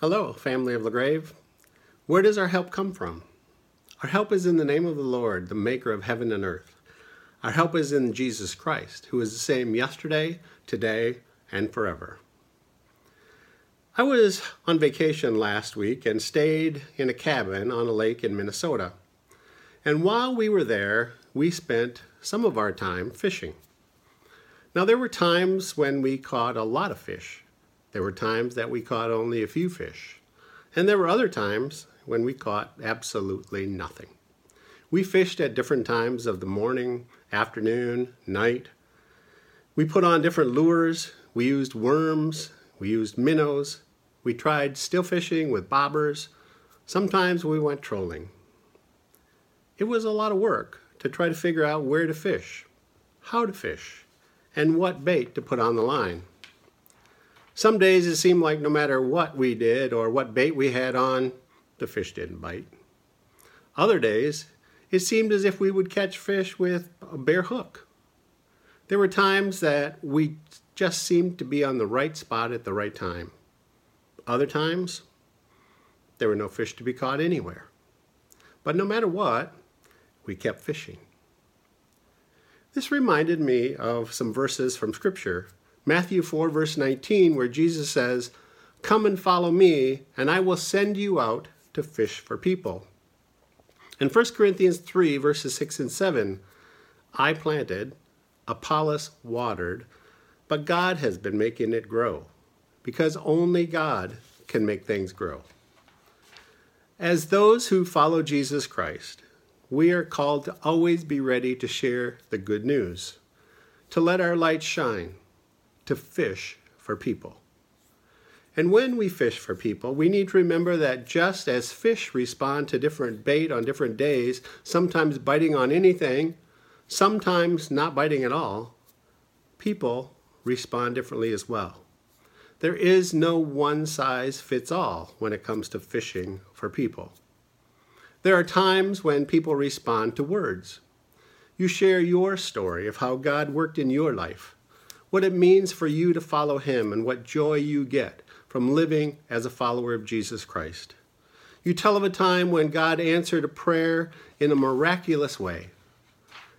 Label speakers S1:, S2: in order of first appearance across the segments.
S1: Hello, family of LaGrave. Where does our help come from? Our help is in the name of the Lord, the maker of heaven and earth. Our help is in Jesus Christ, who is the same yesterday, today, and forever. I was on vacation last week and stayed in a cabin on a lake in Minnesota. And while we were there, we spent some of our time fishing. Now, there were times when we caught a lot of fish. There were times that we caught only a few fish. And there were other times when we caught absolutely nothing. We fished at different times of the morning, afternoon, night. We put on different lures. We used worms. We used minnows. We tried still fishing with bobbers. Sometimes we went trolling. It was a lot of work to try to figure out where to fish, how to fish, and what bait to put on the line. Some days it seemed like no matter what we did or what bait we had on, the fish didn't bite. Other days, it seemed as if we would catch fish with a bare hook. There were times that we just seemed to be on the right spot at the right time. Other times, there were no fish to be caught anywhere. But no matter what, we kept fishing. This reminded me of some verses from Scripture. Matthew 4, verse 19, where Jesus says, Come and follow me, and I will send you out to fish for people. In 1 Corinthians 3, verses 6 and 7, I planted, Apollos watered, but God has been making it grow, because only God can make things grow. As those who follow Jesus Christ, we are called to always be ready to share the good news, to let our light shine, to fish for people. And when we fish for people, we need to remember that just as fish respond to different bait on different days, sometimes biting on anything, sometimes not biting at all, people respond differently as well. There is no one size fits all when it comes to fishing for people. There are times when people respond to words. You share your story of how God worked in your life, what it means for you to follow Him, and what joy you get from living as a follower of Jesus Christ. You tell of a time when God answered a prayer in a miraculous way,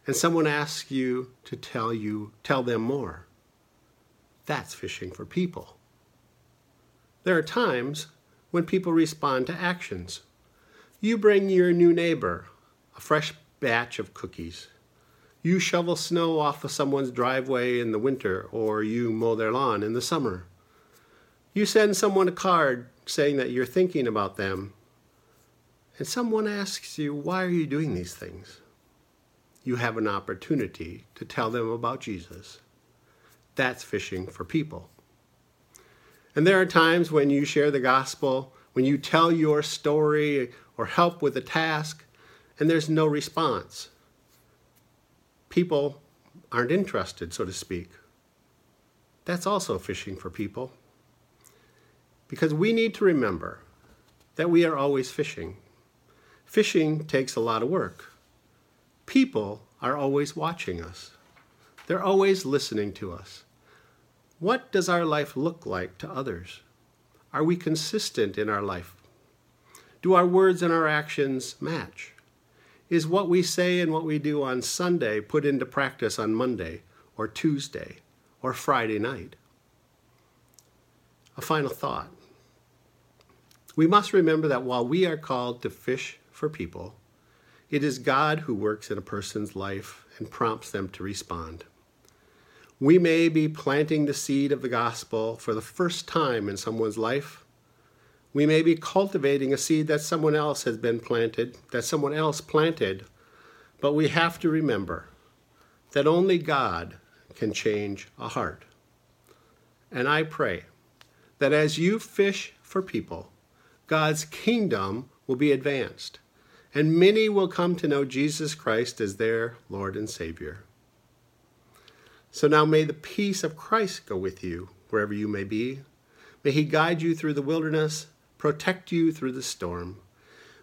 S1: and someone asks you to tell you tell them more. That's fishing for people. There are times when people respond to actions. You bring your new neighbor a fresh batch of cookies. You shovel snow off of someone's driveway in the winter, or you mow their lawn in the summer. You send someone a card saying that you're thinking about them, and someone asks you, Why are you doing these things? You have an opportunity to tell them about Jesus. That's fishing for people. And there are times when you share the gospel, when you tell your story or help with a task, and there's no response. People aren't interested, so to speak. That's also fishing for people. Because we need to remember that we are always fishing. Fishing takes a lot of work. People are always watching us, they're always listening to us. What does our life look like to others? Are we consistent in our life? Do our words and our actions match? Is what we say and what we do on Sunday put into practice on Monday or Tuesday or Friday night? A final thought. We must remember that while we are called to fish for people, it is God who works in a person's life and prompts them to respond. We may be planting the seed of the gospel for the first time in someone's life. We may be cultivating a seed that someone else has been planted, that someone else planted. But we have to remember that only God can change a heart. And I pray that as you fish for people, God's kingdom will be advanced, and many will come to know Jesus Christ as their Lord and Savior. So now may the peace of Christ go with you wherever you may be. May he guide you through the wilderness, protect you through the storm.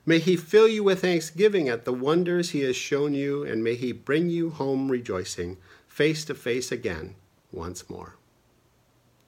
S1: May he fill you with thanksgiving at the wonders he has shown you, and may he bring you home rejoicing, face to face again once more.